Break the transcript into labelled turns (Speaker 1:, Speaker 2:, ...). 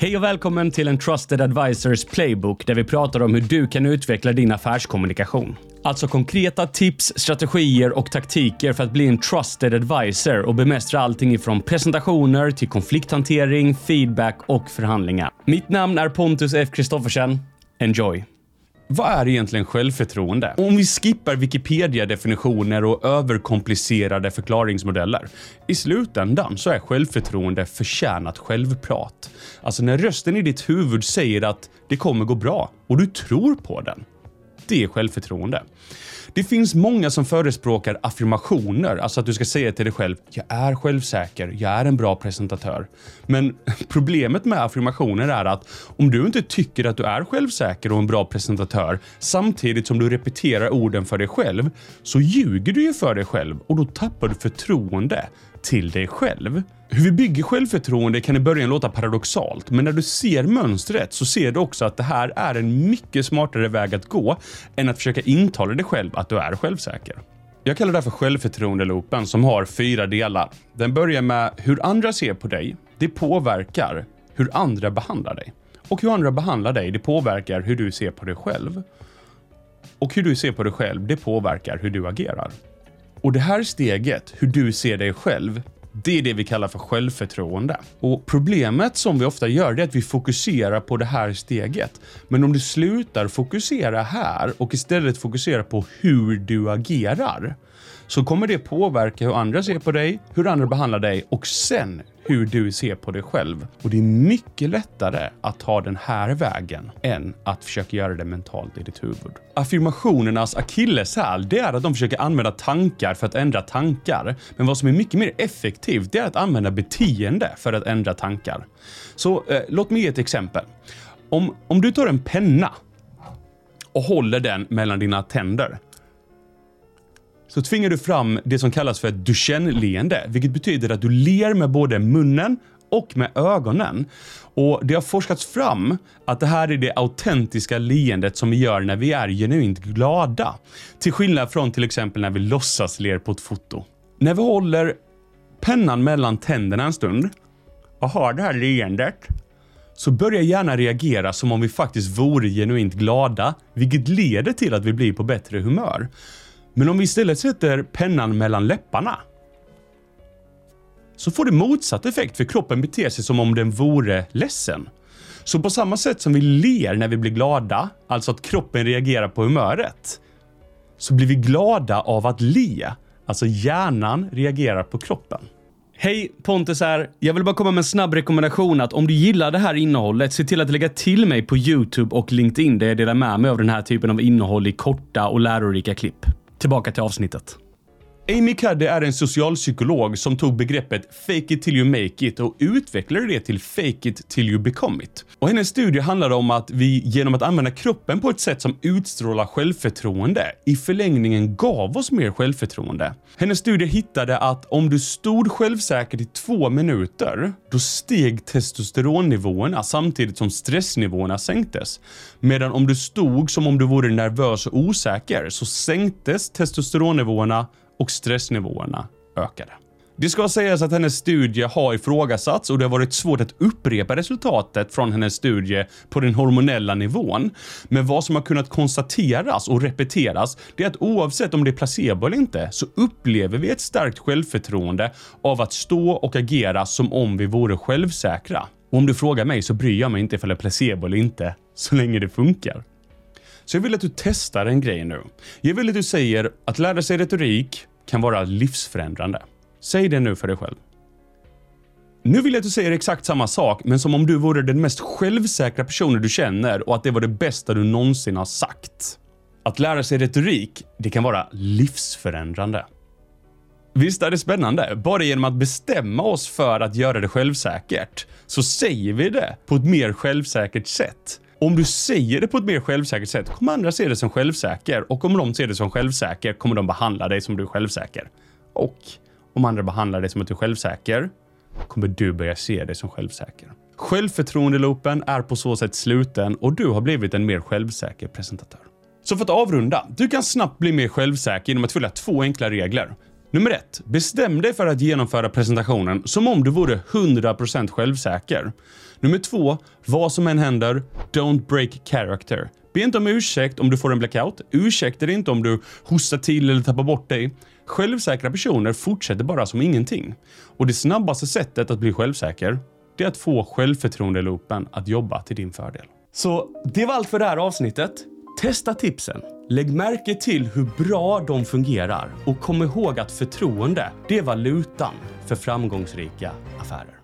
Speaker 1: Hej och välkommen till en Trusted Advisors Playbook där vi pratar om hur du kan utveckla din affärskommunikation. Alltså konkreta tips, strategier och taktiker för att bli en trusted advisor och bemästra allting ifrån presentationer till konflikthantering, feedback och förhandlingar. Mitt namn är Pontus F. Kristoffersen. Enjoy! Vad är egentligen självförtroende? Om vi skippar Wikipedia-definitioner och överkomplicerade förklaringsmodeller. I slutändan så är självförtroende förtjänat självprat. Alltså när rösten i ditt huvud säger att det kommer gå bra och du tror på den. Det är självförtroende. Det finns många som förespråkar affirmationer, alltså att du ska säga till dig själv “Jag är självsäker, jag är en bra presentatör”. Men problemet med affirmationer är att om du inte tycker att du är självsäker och en bra presentatör samtidigt som du repeterar orden för dig själv så ljuger du ju för dig själv och då tappar du förtroende till dig själv. Hur vi bygger självförtroende kan i början låta paradoxalt, men när du ser mönstret så ser du också att det här är en mycket smartare väg att gå än att försöka intala dig själv att du är självsäker. Jag kallar det för självförtroendeloopen som har fyra delar. Den börjar med hur andra ser på dig. Det påverkar hur andra behandlar dig. Och hur andra behandlar dig, det påverkar hur du ser på dig själv. Och hur du ser på dig själv, det påverkar hur du agerar. Och det här steget, hur du ser dig själv, det är det vi kallar för självförtroende. Och problemet som vi ofta gör det är att vi fokuserar på det här steget. Men om du slutar fokusera här och istället fokuserar på hur du agerar så kommer det påverka hur andra ser på dig, hur andra behandlar dig och sen hur du ser på dig själv. Och det är mycket lättare att ta den här vägen än att försöka göra det mentalt i ditt huvud. Affirmationernas akilleshäl, det är att de försöker använda tankar för att ändra tankar. Men vad som är mycket mer effektivt, det är att använda beteende för att ändra tankar. Så eh, låt mig ge ett exempel. Om, om du tar en penna och håller den mellan dina tänder så tvingar du fram det som kallas för ett Duchenne-leende, vilket betyder att du ler med både munnen och med ögonen. Och Det har forskats fram att det här är det autentiska leendet som vi gör när vi är genuint glada. Till skillnad från till exempel när vi låtsas ler på ett foto. När vi håller pennan mellan tänderna en stund och har det här leendet så börjar hjärnan reagera som om vi faktiskt vore genuint glada, vilket leder till att vi blir på bättre humör. Men om vi istället sätter pennan mellan läpparna så får det motsatt effekt för kroppen beter sig som om den vore ledsen. Så på samma sätt som vi ler när vi blir glada, alltså att kroppen reagerar på humöret, så blir vi glada av att le. Alltså hjärnan reagerar på kroppen. Hej, Pontus här. Jag vill bara komma med en snabb rekommendation att om du gillar det här innehållet, se till att lägga till mig på Youtube och LinkedIn där jag delar med mig av den här typen av innehåll i korta och lärorika klipp. Tillbaka till avsnittet. Amy Cuddy är en socialpsykolog som tog begreppet “fake it till you make it” och utvecklade det till “fake it till you become it”. Och hennes studie handlade om att vi genom att använda kroppen på ett sätt som utstrålar självförtroende i förlängningen gav oss mer självförtroende. Hennes studie hittade att om du stod självsäkert i två minuter, då steg testosteronnivåerna samtidigt som stressnivåerna sänktes. Medan om du stod som om du vore nervös och osäker så sänktes testosteronnivåerna och stressnivåerna ökade. Det ska sägas att hennes studie har ifrågasatts och det har varit svårt att upprepa resultatet från hennes studie på den hormonella nivån. Men vad som har kunnat konstateras och repeteras, det är att oavsett om det är placebo eller inte, så upplever vi ett starkt självförtroende av att stå och agera som om vi vore självsäkra. Och om du frågar mig så bryr jag mig inte ifall det är placebo eller inte, så länge det funkar. Så jag vill att du testar en grej nu. Jag vill att du säger att lära sig retorik kan vara livsförändrande. Säg det nu för dig själv. Nu vill jag att du säger exakt samma sak, men som om du vore den mest självsäkra personen du känner och att det var det bästa du någonsin har sagt. Att lära sig retorik, det kan vara livsförändrande. Visst är det spännande? Bara genom att bestämma oss för att göra det självsäkert så säger vi det på ett mer självsäkert sätt. Om du säger det på ett mer självsäkert sätt kommer andra se det som självsäker och om de ser det som självsäker kommer de behandla dig som du är självsäker. Och om andra behandlar dig som att du är självsäker kommer du börja se dig som självsäker. Självförtroendeloopen är på så sätt sluten och du har blivit en mer självsäker presentatör. Så för att avrunda, du kan snabbt bli mer självsäker genom att följa två enkla regler. Nummer ett. Bestäm dig för att genomföra presentationen som om du vore 100% självsäker. Nummer två. Vad som än händer, don't break character. Be inte om ursäkt om du får en blackout. Ursäkta dig inte om du hostar till eller tappar bort dig. Självsäkra personer fortsätter bara som ingenting. Och det snabbaste sättet att bli självsäker, det är att få självförtroendeloopen att jobba till din fördel. Så det var allt för det här avsnittet. Testa tipsen. Lägg märke till hur bra de fungerar och kom ihåg att förtroende, det är valutan för framgångsrika affärer.